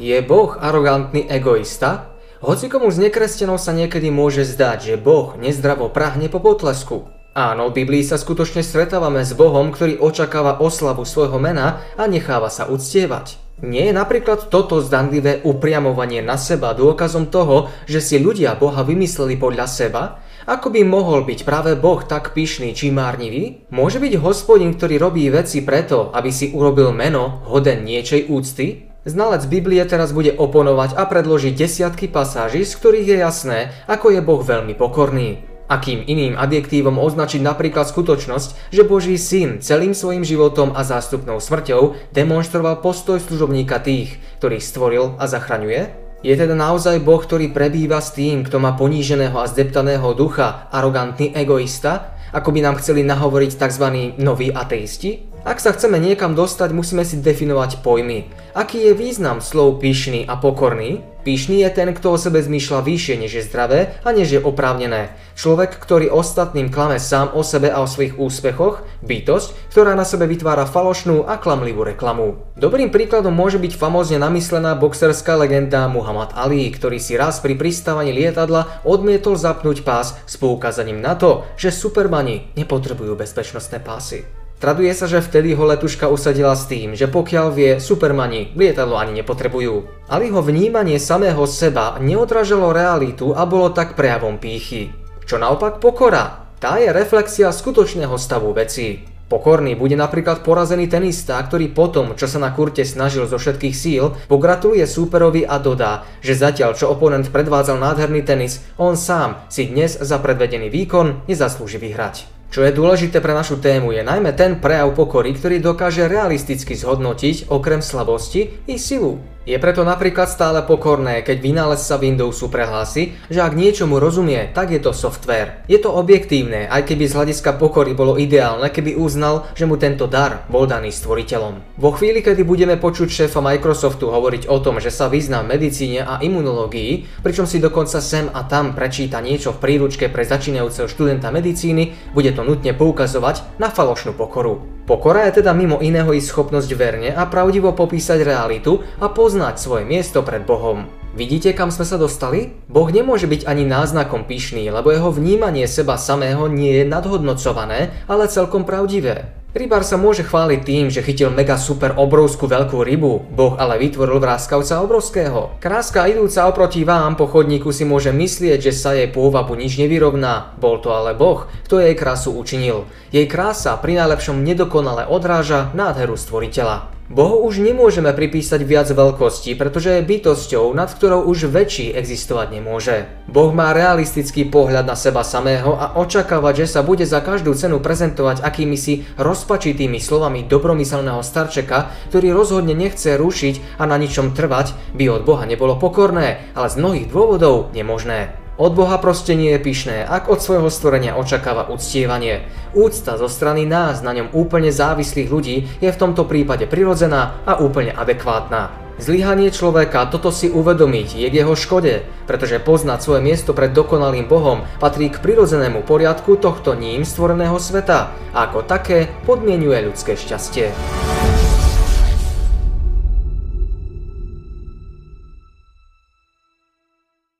Je Boh arogantný egoista? Hoci komu z nekresťanov sa niekedy môže zdať, že Boh nezdravo prahne po potlesku. Áno, v Biblii sa skutočne stretávame s Bohom, ktorý očakáva oslavu svojho mena a necháva sa uctievať. Nie je napríklad toto zdanlivé upriamovanie na seba dôkazom toho, že si ľudia Boha vymysleli podľa seba? Ako by mohol byť práve Boh tak pyšný či márnivý? Môže byť hospodin, ktorý robí veci preto, aby si urobil meno hoden niečej úcty? Znalec Biblie teraz bude oponovať a predložiť desiatky pasáží, z ktorých je jasné, ako je Boh veľmi pokorný. Akým iným adjektívom označiť napríklad skutočnosť, že Boží syn celým svojim životom a zástupnou smrťou demonstroval postoj služobníka tých, ktorých stvoril a zachraňuje? Je teda naozaj Boh, ktorý prebýva s tým, kto má poníženého a zdeptaného ducha, arogantný egoista, ako by nám chceli nahovoriť tzv. noví ateisti? Ak sa chceme niekam dostať, musíme si definovať pojmy. Aký je význam slov pyšný a pokorný? Pyšný je ten, kto o sebe zmýšľa vyššie, než je zdravé a než je oprávnené. Človek, ktorý ostatným klame sám o sebe a o svojich úspechoch, bytosť, ktorá na sebe vytvára falošnú a klamlivú reklamu. Dobrým príkladom môže byť famózne namyslená boxerská legenda Muhammad Ali, ktorý si raz pri pristávaní lietadla odmietol zapnúť pás s poukázaním na to, že supermani nepotrebujú bezpečnostné pásy. Traduje sa, že vtedy ho letuška usadila s tým, že pokiaľ vie, supermani lietadlo ani nepotrebujú. Ale jeho vnímanie samého seba neodražalo realitu a bolo tak prejavom pýchy. Čo naopak pokora? Tá je reflexia skutočného stavu veci. Pokorný bude napríklad porazený tenista, ktorý potom, čo sa na kurte snažil zo všetkých síl, pogratuluje súperovi a dodá, že zatiaľ čo oponent predvádzal nádherný tenis, on sám si dnes za predvedený výkon nezaslúži vyhrať. Čo je dôležité pre našu tému je najmä ten prejav pokory, ktorý dokáže realisticky zhodnotiť okrem slabosti i silu. Je preto napríklad stále pokorné, keď vynálezca Windowsu prehlási, že ak niečomu rozumie, tak je to software. Je to objektívne, aj keby z hľadiska pokory bolo ideálne, keby uznal, že mu tento dar bol daný stvoriteľom. Vo chvíli, kedy budeme počuť šéfa Microsoftu hovoriť o tom, že sa vyzná v medicíne a imunológii, pričom si dokonca sem a tam prečíta niečo v príručke pre začínajúceho študenta medicíny, bude to nutne poukazovať na falošnú pokoru. Pokora je teda mimo iného i schopnosť verne a pravdivo popísať realitu a poznať svoje miesto pred Bohom. Vidíte, kam sme sa dostali? Boh nemôže byť ani náznakom pyšný, lebo jeho vnímanie seba samého nie je nadhodnocované, ale celkom pravdivé. Rybár sa môže chváliť tým, že chytil mega super obrovskú veľkú rybu, boh ale vytvoril vráskavca obrovského. Kráska idúca oproti vám po chodníku si môže myslieť, že sa jej pôvabu nič nevyrovná, bol to ale boh, kto jej krásu učinil. Jej krása pri najlepšom nedokonale odráža nádheru stvoriteľa. Bohu už nemôžeme pripísať viac veľkosti, pretože je bytosťou, nad ktorou už väčší existovať nemôže. Boh má realistický pohľad na seba samého a očakávať, že sa bude za každú cenu prezentovať akými si rozpačitými slovami dobromyselného starčeka, ktorý rozhodne nechce rušiť a na ničom trvať, by od Boha nebolo pokorné, ale z mnohých dôvodov nemožné. Od Boha proste nie je pyšné, ak od svojho stvorenia očakáva uctievanie. Úcta zo strany nás, na ňom úplne závislých ľudí, je v tomto prípade prirodzená a úplne adekvátna. Zlyhanie človeka toto si uvedomiť je k jeho škode, pretože poznať svoje miesto pred dokonalým Bohom patrí k prirodzenému poriadku tohto ním stvoreného sveta a ako také podmienuje ľudské šťastie.